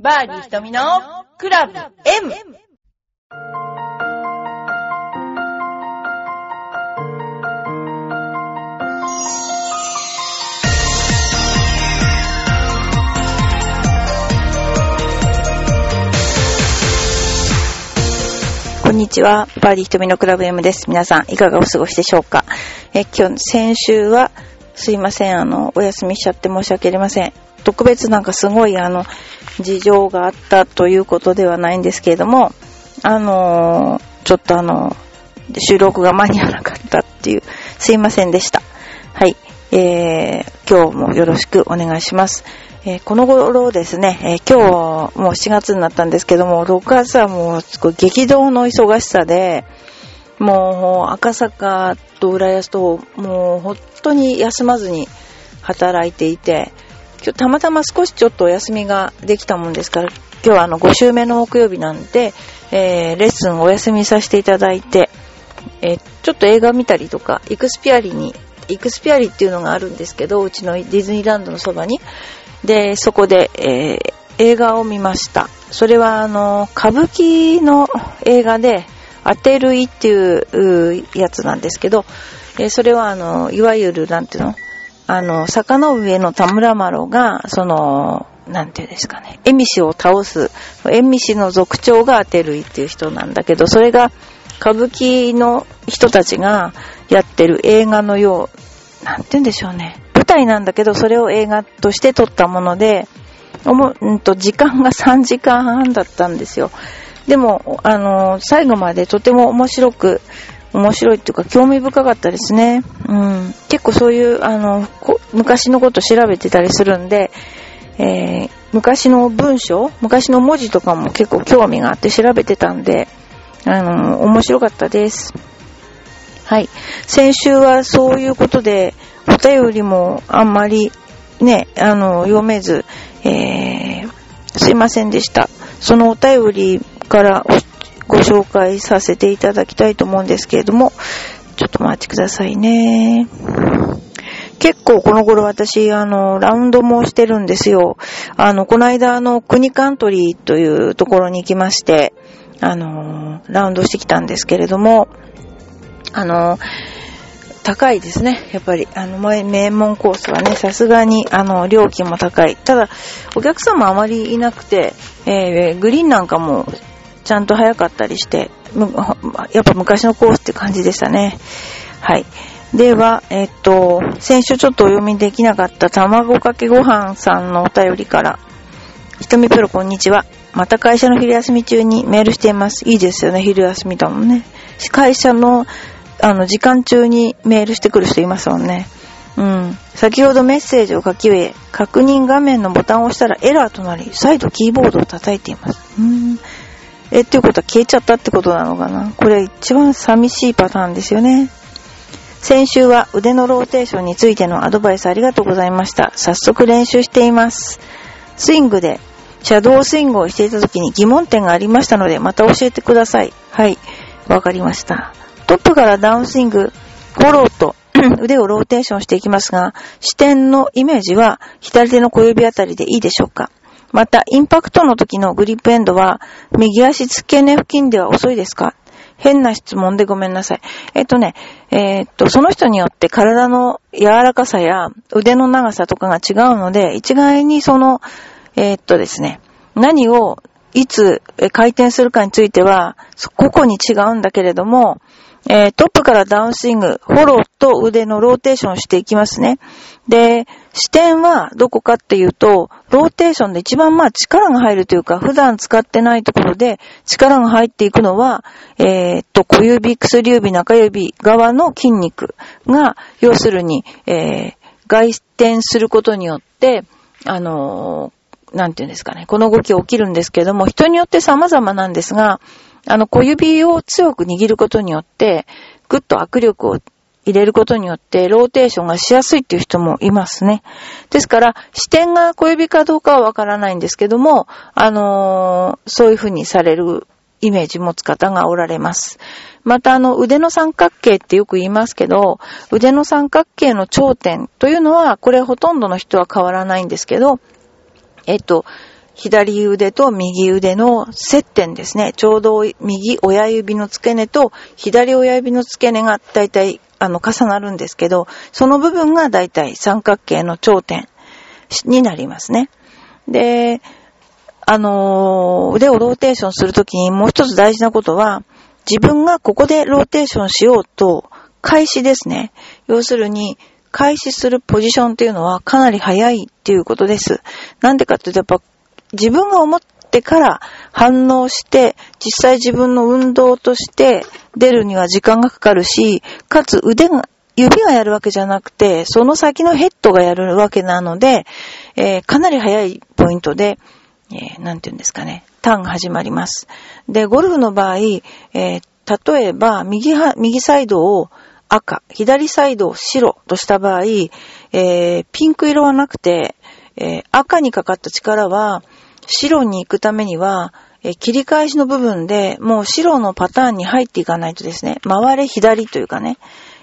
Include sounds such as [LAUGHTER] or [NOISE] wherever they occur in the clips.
バーディー瞳のクラブ M! こんにちは。バーディー瞳のクラブ M です。皆さん、いかがお過ごしでしょうか？え、今日、先週は、すいません、あの、お休みしちゃって申し訳ありません。特別なんかすごい、あの、事情があったということではないんですけれども、あのちょっとあの、収録が間に合わなかったっていう、すいませんでした。はい。えー、今日もよろしくお願いします。えー、この頃ですね、えー、今日もう7月になったんですけども、6月はもうすごい激動の忙しさで、もう赤坂と浦安ともう本当に休まずに働いていて、今日たまたま少しちょっとお休みができたもんですから、今日はあの5週目の木曜日なんで、えー、レッスンお休みさせていただいて、えー、ちょっと映画見たりとか、イクスピアリに、イクスピアリっていうのがあるんですけど、うちのディズニーランドのそばに。で、そこで、えー、映画を見ました。それはあの、歌舞伎の映画で、当てるいっていうやつなんですけど、えー、それはあの、いわゆる、なんていうの？あの、坂の上の田村麻呂が、その、なんていうんですかね、エミシを倒す、エミシの族長が当てるいっていう人なんだけど、それが歌舞伎の人たちがやってる映画のよう、なんて言うんでしょうね。舞台なんだけど、それを映画として撮ったもので、おも、んと、時間が3時間半だったんですよ。でも、あの、最後までとても面白く、面白いっていうか興味深かったですね。うん。結構そういう、あの、昔のこと調べてたりするんで、えー、昔の文章昔の文字とかも結構興味があって調べてたんで、あの、面白かったです。はい。先週はそういうことで、お便りもあんまりね、あの、読めず、えー、すいませんでした。そのお便りからご紹介させていただきたいと思うんですけれども、ちょっと待ってくださいね。結構この頃私、あの、ラウンドもしてるんですよ。あの、この間、あの、国カントリーというところに行きまして、あの、ラウンドしてきたんですけれども、あの、高いですね。やっぱり、あの、名門コースはね、さすがに、あの、料金も高い。ただ、お客様あまりいなくて、えー、グリーンなんかもちゃんと早かったりして、やっぱ昔のコースって感じでしたね。はい。では、えっと、先週ちょっとお読みできなかった卵かけご飯さんのお便りから、ひとみプロこんにちは。また会社の昼休み中にメールしています。いいですよね、昼休みだもんね。会社の、あの、時間中にメールしてくる人いますもんね。うん。先ほどメッセージを書き終え、確認画面のボタンを押したらエラーとなり、再度キーボードを叩いています。うん。え、っていうことは消えちゃったってことなのかな？これ一番寂しいパターンですよね。先週は腕のローテーションについてのアドバイスありがとうございました。早速練習しています。スイングでシャドウスイングをしていた時に疑問点がありましたので、また教えてください。はい。わかりました。トップからダウンスイング、フォローと [CLEARS THROAT] 腕をローテーションしていきますが、視点のイメージは左手の小指あたりでいいでしょうか？また、インパクトの時のグリップエンドは、右足付け根付近では遅いですか？変な質問でごめんなさい。えっとね、えー、っと、その人によって体の柔らかさや腕の長さとかが違うので、一概にその、えー、っとですね、何をいつ回転するかについては、個々に違うんだけれども、えー、トップからダウンスイング、フォローと腕のローテーションしていきますね。で、支点はどこかっていうと、ローテーションで一番まあ力が入るというか、普段使ってないところで力が入っていくのは、えー、っと、小指、薬指、中指側の筋肉が、要するに、えー、外転することによって、あのー、なんていうんですかね、この動き起きるんですけども、人によって様々なんですが、あの、小指を強く握ることによって、ぐっと握力を入れることによってローテーションがしやすいっていう人もいますね。ですから、視点が小指かどうかはわからないんですけども、あのー、そういうふうにされるイメージ持つ方がおられます。また、あの、腕の三角形ってよく言いますけど、腕の三角形の頂点というのは、これほとんどの人は変わらないんですけど、えっと、左腕と右腕の接点ですね。ちょうど右親指の付け根と左親指の付け根がだいたいあの重なるんですけど、その部分がだいたい三角形の頂点になりますね。で、あのー、腕をローテーションするときにもう一つ大事なことは、自分がここでローテーションしようと、開始ですね。要するに、開始するポジションっていうのはかなり早いっていうことです。なんでかっていうと、やっぱ自分が思ってから反応して、実際自分の運動として出るには時間がかかるし、かつ腕が、指がやるわけじゃなくて、その先のヘッドがやるわけなので、えー、かなり早いポイントで、えー、なんて言うんですかね、ターンが始まります。で、ゴルフの場合、えー、例えば、右は、右サイドを赤、左サイドを白とした場合、えー、ピンク色はなくて、えー、赤にかかった力は、白に行くためには、えー、切り返しの部分でもう白のパターンに入っていかないとですね、回れ左というかね、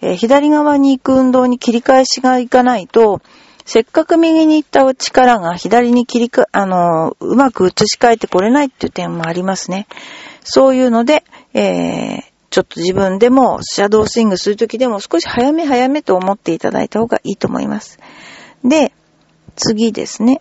えー、左側に行く運動に切り返しがいかないと、せっかく右に行った力が左に切りか、あの、うまく移し替えてこれないっていう点もありますね。そういうので、えー、ちょっと自分でもシャドースイングするときでも少し早め早めと思っていただいた方がいいと思います。で、次ですね。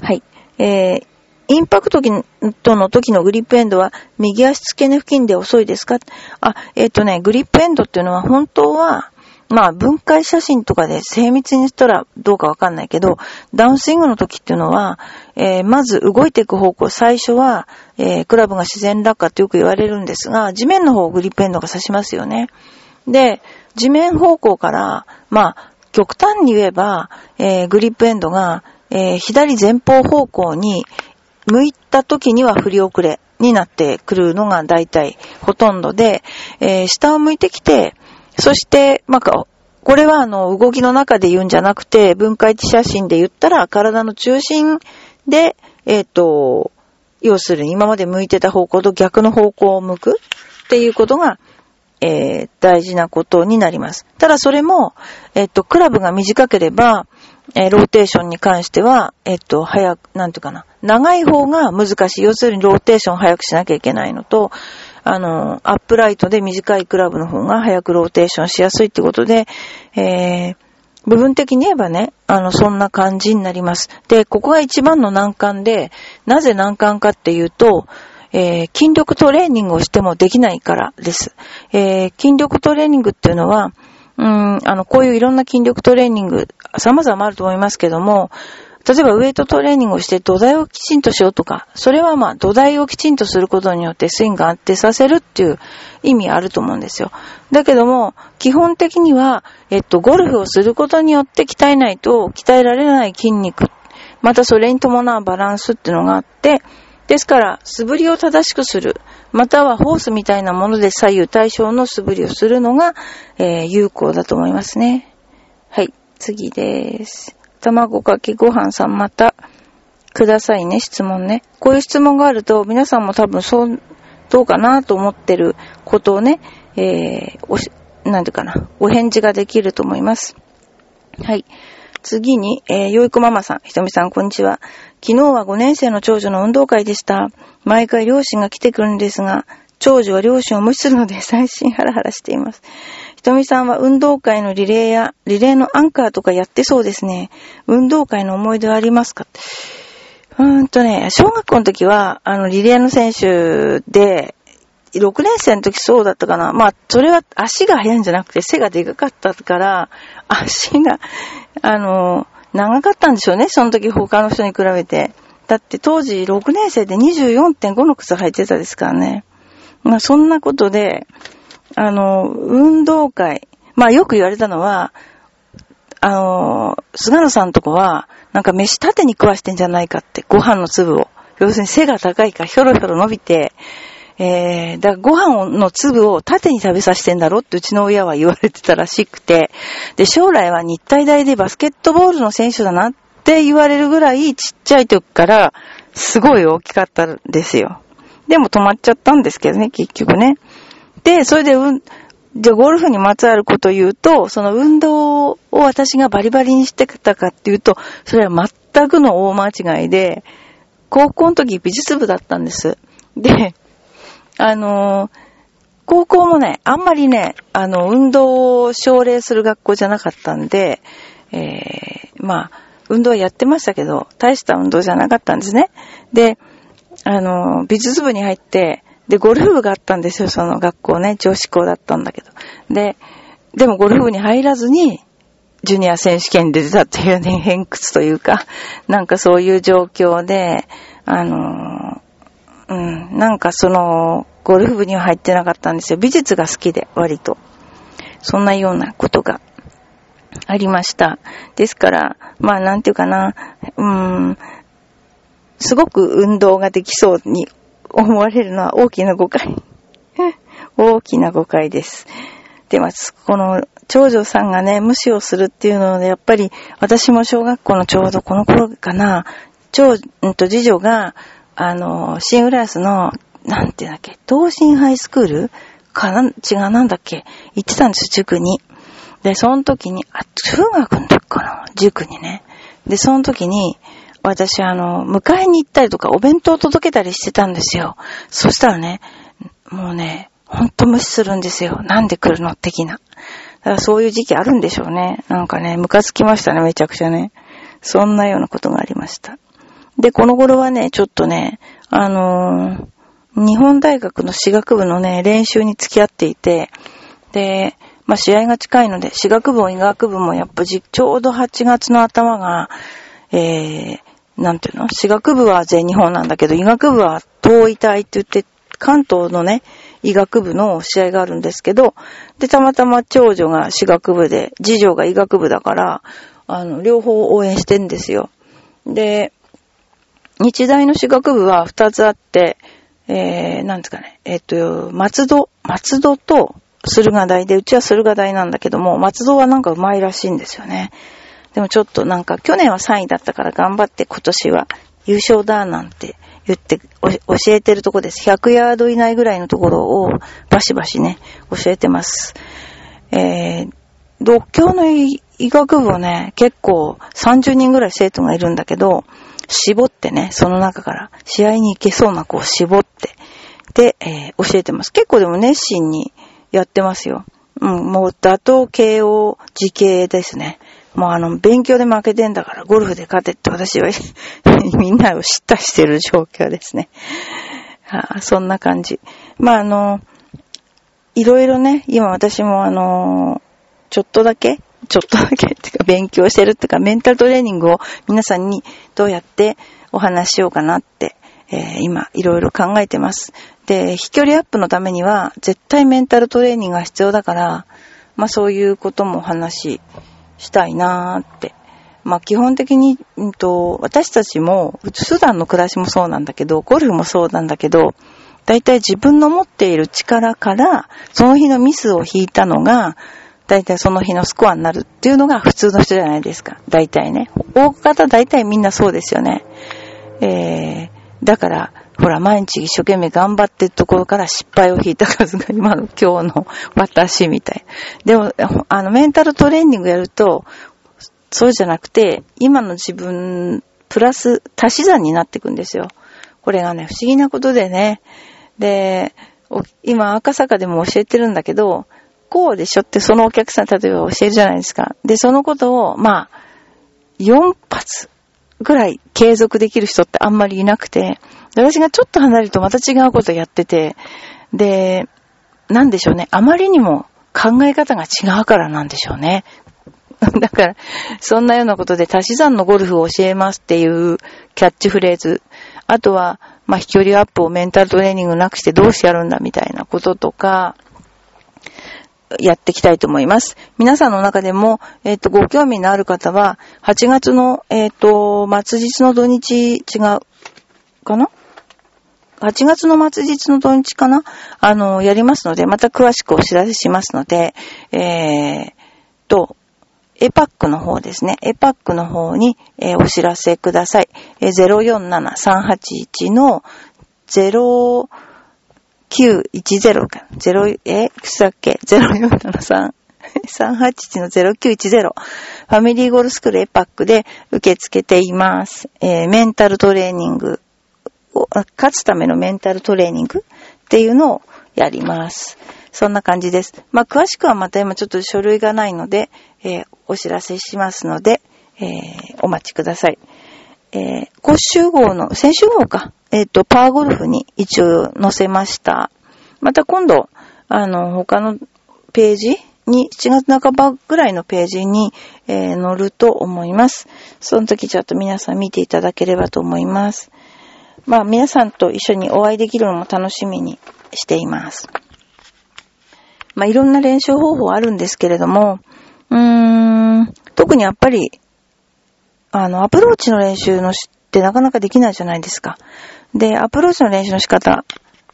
はい。えー、インパクトとの時のグリップエンドは右足付け根付近で遅いですか？あ、えっ、ー、とね、グリップエンドっていうのは本当はまあ、分解写真とかで精密にしたらどうかわかんないけど、ダウンスイングの時っていうのは、えー、まず動いていく方向、最初は、えー、クラブが自然落下ってよく言われるんですが、地面の方をグリップエンドが指しますよね。で、地面方向から、まあ、極端に言えば、えー、グリップエンドが、え左前方方向に向いた時には振り遅れになってくるのが大体ほとんどで、え下を向いてきて、そして、まあ、これはあの、動きの中で言うんじゃなくて、分解写真で言ったら、体の中心で、えっ、ー、と、要するに今まで向いてた方向と逆の方向を向くっていうことが、えー、大事なことになります。ただそれも、えっ、と、クラブが短ければ、えー、ローテーションに関しては、えっ、と、早く、なんていうかな、長い方が難しい。要するにローテーションを早くしなきゃいけないのと、あの、アップライトで短いクラブの方が早くローテーションしやすいってことで、えー、部分的に言えばね、あの、そんな感じになります。で、ここが一番の難関で、なぜ難関かっていうと、えー、筋力トレーニングをしてもできないからです。えー、筋力トレーニングっていうのは、うん、あの、こういういろんな筋力トレーニング、様々あると思いますけども、例えばウェイトトレーニングをして土台をきちんとしようとか、それはまあ土台をきちんとすることによってスイング安定させるっていう意味あると思うんですよ。だけども、基本的には、えっと、ゴルフをすることによって鍛えないと鍛えられない筋肉、またそれに伴うバランスっていうのがあって、ですから、素振りを正しくする、またはホースみたいなもので左右対称の素振りをするのが、えー、有効だと思いますね。はい、次です。卵かけご飯さんまたくださいね、質問ね。こういう質問があると、皆さんも多分そう、どうかなと思ってることをね、えー、おし、なんていうかな、お返事ができると思います。はい。次に、えー、よいこママさん、ひとみさん、こんにちは。昨日は5年生の長女の運動会でした。毎回両親が来てくるんですが、長女は両親を無視するので、最新ハラハラしています。ひとみさんは運動会のリレーや、リレーのアンカーとかやってそうですね。運動会の思い出はありますか？うーんとね、小学校の時は、あの、リレーの選手で、6年生の時そうだったかな。まあ、それは足が速いんじゃなくて背がでかかったから、足が、あの、長かったんでしょうね。その時他の人に比べて。だって当時6年生で24.5の靴履いてたですからね。まあ、そんなことで、あの、運動会、まあよく言われたのは、あの、菅野さんとこは、なんか飯縦に食わしてんじゃないかって、ご飯の粒を。要するに背が高いからひょろひょろ伸びて、えー、だからご飯の粒を縦に食べさせてんだろってうちの親は言われてたらしくて、で、将来は日体大でバスケットボールの選手だなって言われるぐらいちっちゃい時からすごい大きかったんですよ。でも止まっちゃったんですけどね、結局ね。で、それで、うん、じゃあゴルフにまつわることを言うと、その運動を私がバリバリにしてたかっていうと、それは全くの大間違いで、高校の時美術部だったんです。で、あの、高校もね、あんまりね、あの、運動を奨励する学校じゃなかったんで、えー、まあ、運動はやってましたけど、大した運動じゃなかったんですね。で、あの、美術部に入って、で、ゴルフ部があったんですよ、その学校ね、女子校だったんだけど。で、でもゴルフ部に入らずに、ジュニア選手権で出たっていうね、偏屈というか、なんかそういう状況で、あの、うん、なんかその、ゴルフ部には入ってなかったんですよ。美術が好きで、割と。そんなようなことがありました。ですから、まあなんていうかな、うーん、すごく運動ができそうに思われるのは大きな誤解。[LAUGHS] 大きな誤解です。で、まこの長女さんがね、無視をするっていうので、やっぱり私も小学校のちょうどこの頃かな、長、うんと次女が、あの、新浦安の、なんていうんだっけ、東進ハイスクール？かな？違う、なんだっけ？行ってたんです、塾に。で、その時に、あ、中学の時かな？塾にね。で、その時に、私、あの、迎えに行ったりとか、お弁当届けたりしてたんですよ。そしたらね、もうね、ほんと無視するんですよ。なんで来るの？的な。だからそういう時期あるんでしょうね。なんかね、ムカつきましたね、めちゃくちゃね。そんなようなことがありました。で、この頃はね、ちょっとね、あのー、日本大学の私学部のね、練習に付き合っていて、で、まあ、試合が近いので、私学部も医学部もやっぱじちょうど8月の頭が、えー、なんていうの？私学部は全日本なんだけど、医学部は東医大って言って、関東のね、医学部の試合があるんですけど、で、たまたま長女が私学部で、次女が医学部だから、あの、両方応援してんですよ。で、日大の私学部は2つあって、えー、なんですかね、えっ、と、松戸、松戸と駿河台で、うちは駿河台なんだけども、松戸はなんかうまいらしいんですよね。でもちょっとなんか、去年は3位だったから頑張って今年は優勝だなんて言って教えてるとこです。100ヤード以内ぐらいのところをバシバシね、教えてます。えー、独協の医学部はね、結構30人ぐらい生徒がいるんだけど、絞ってね、その中から試合に行けそうな子を絞って、で、えー、教えてます。結構でも熱心にやってますよ。うん、もう打倒慶応時系ですね。もうあの、勉強で負けてんだからゴルフで勝てって私は [LAUGHS] みんなを叱咤してる状況ですね。はあ、そんな感じ。まああの、いろいろね、今私もあの、ちょっとだけちょっとだけっていうか勉強してるっていうかメンタルトレーニングを皆さんにどうやってお話ししようかなって、えー、今いろいろ考えてます。で、飛距離アップのためには絶対メンタルトレーニングが必要だから、まあそういうこともお話ししたいなーって。まあ基本的に、うんと、私たちも、普段の暮らしもそうなんだけど、ゴルフもそうなんだけど、大体自分の持っている力から、その日のミスを引いたのが、大体その日のスコアになるっていうのが普通の人じゃないですか。大体ね。大方大体みんなそうですよね。えー、だから、ほら、毎日一生懸命頑張ってるところから失敗を引いた数が [LAUGHS] 今の今日の私みたい。でも、あの、メンタルトレーニングやると、そうじゃなくて、今の自分、プラス足し算になっていくんですよ。これがね、不思議なことでね。で、今赤坂でも教えてるんだけど、こうでしょってそのお客さん、例えば教えるじゃないですか。で、そのことを、まあ、4発ぐらい継続できる人ってあんまりいなくて、私がちょっと離れるとまた違うことやってて、で、なんでしょうね。あまりにも考え方が違うからなんでしょうね。[LAUGHS] だから、そんなようなことで足し算のゴルフを教えますっていうキャッチフレーズ。あとは、まあ、飛距離アップをメンタルトレーニングなくしてどうしてやるんだみたいなこととか、やっていきたいと思います。皆さんの中でも、えっ、ー、と、ご興味のある方は、8月の、えっ、ー、と、末日の土日違うかな ?8 月の末日の土日かな？あの、やりますので、また詳しくお知らせしますので、えー、と、エパックの方ですね。エパックの方に、えー、お知らせください。えー、047381の0 910か。0、え、いくつだっけ ?0473。381-0910 [LAUGHS] ファミリーゴルフスクールエパックで受け付けています。えーメンタルトレーニングを、勝つためのメンタルトレーニング？っていうのをやります。そんな感じです。まあ、詳しくはまた今ちょっと書類がないので、えーお知らせしますので、えーお待ちください。えー、今週号の、先週号か、えっ、と、パワーゴルフに一応載せました。また今度、あの、他のページに、7月半ばぐらいのページに、えー載ると思います。その時ちょっと皆さん見ていただければと思います。まあ皆さんと一緒にお会いできるのも楽しみにしています。まあいろんな練習方法あるんですけれども、うーん、特にやっぱり、あの、アプローチの練習のしってなかなかできないじゃないですか。で、アプローチの練習の仕方、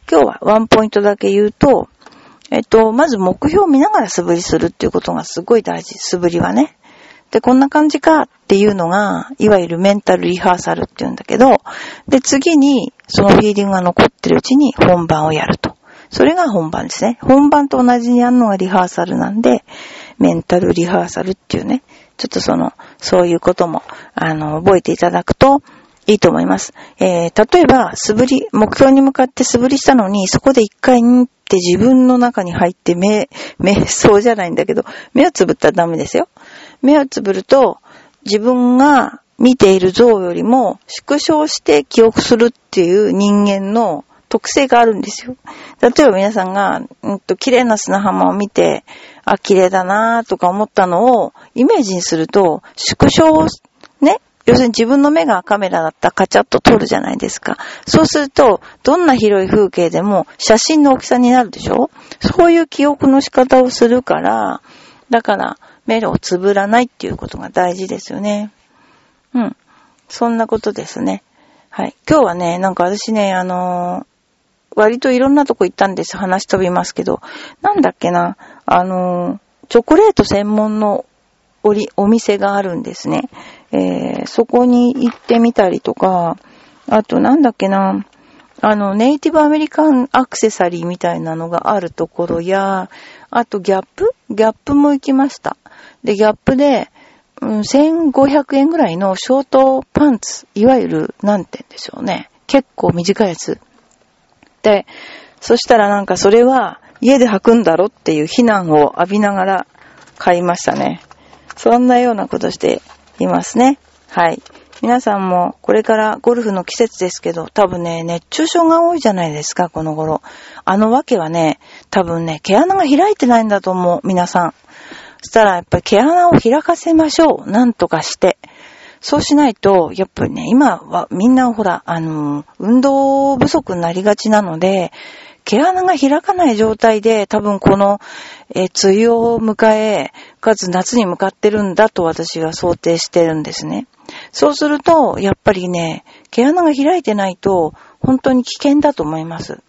今日はワンポイントだけ言うと、えっと、まず目標を見ながら素振りするっていうことがすごい大事。素振りはね。で、こんな感じかっていうのが、いわゆるメンタルリハーサルっていうんだけど、で、次に、そのフィーリングが残ってるうちに本番をやると。それが本番ですね。本番と同じにやるのがリハーサルなんで、メンタルリハーサルっていうね、ちょっとその、そういうことも、あの、覚えていただくといいと思います。えー、例えば、素振り、目標に向かって素振りしたのに、そこで一回んって自分の中に入って目、目、そうじゃないんだけど、目をつぶったらダメですよ。目をつぶると、自分が見ている像よりも縮小して記憶するっていう人間の特性があるんですよ。例えば皆さんが、うんと、綺麗な砂浜を見て、あ、綺麗だなとか思ったのをイメージにすると、縮小を、ね。要するに自分の目がカメラだったらカチャッと撮るじゃないですか。そうすると、どんな広い風景でも写真の大きさになるでしょ？そういう記憶の仕方をするから、だから、目をつぶらないっていうことが大事ですよね。うん。そんなことですね。はい。今日はね、なんか私ね、あのー割といろんなとこ行ったんです。話飛びますけど。なんだっけな。あのチョコレート専門のおり、お店があるんですね。えー、そこに行ってみたりとか、あとなんだっけな。あの、ネイティブアメリカンアクセサリーみたいなのがあるところや、あとギャップ？ギャップも行きました。で、ギャップで、うん、1500円ぐらいのショートパンツ、いわゆる、なんて言うんでしょうね。結構短いやつ。で、そしたらなんかそれは家で履くんだろっていう非難を浴びながら買いましたね。そんなようなことしていますね。はい。皆さんもこれからゴルフの季節ですけど、多分ね、熱中症が多いじゃないですか、この頃。あのわけはね、多分ね、毛穴が開いてないんだと思う、皆さん。そしたらやっぱり毛穴を開かせましょう。なんとかして。そうしないと、やっぱりね、今はみんなほら、あの、運動不足になりがちなので、毛穴が開かない状態で多分この、えー梅雨を迎え、かつ夏に向かってるんだと私は想定してるんですね。そうすると、やっぱりね、毛穴が開いてないと、本当に危険だと思います。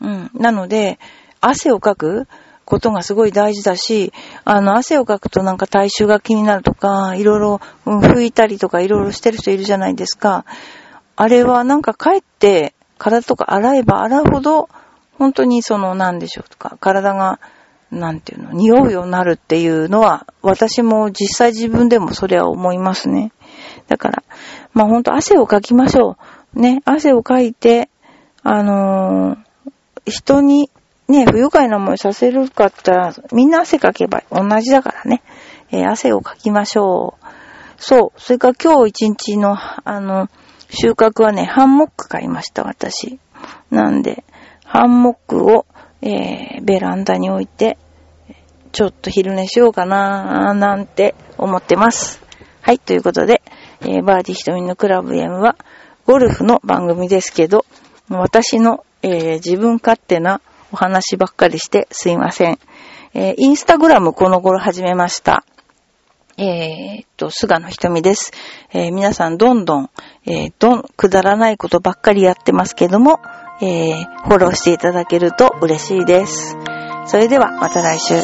うん。なので、汗をかくことがすごい大事だし、あの、汗をかくとなんか体臭が気になるとか、いろいろ、うん拭いたりとかいろいろしてる人いるじゃないですか。あれはなんか帰って体とか洗えば洗うほど、本当にその、なんでしょうとか、体が、なんていうの、匂うようになるっていうのは、私も実際自分でもそれは思いますね。だから、まあ本当汗をかきましょう。ね、汗をかいて、あのー人にね、不愉快な思いさせるかったら、みんな汗かけば同じだからね。えー汗をかきましょう。そう。それから今日一日の、あの、収穫はね、ハンモック買いました、私。なんで、ハンモックを、えーベランダに置いて、ちょっと昼寝しようかななんて思ってます。はい、ということで、えーバーディー瞳のクラブ M は、ゴルフの番組ですけど、私の、えー自分勝手なお話ばっかりしてすいません。えーインスタグラムこの頃始めました。えーっと、菅野瞳です。えー皆さんどんどん、えーどん、くだらないことばっかりやってますけども、えーフォローしていただけると嬉しいです。それでは、また来週。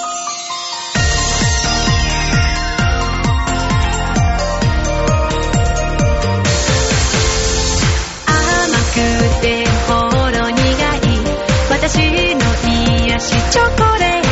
私の癒しチョコレート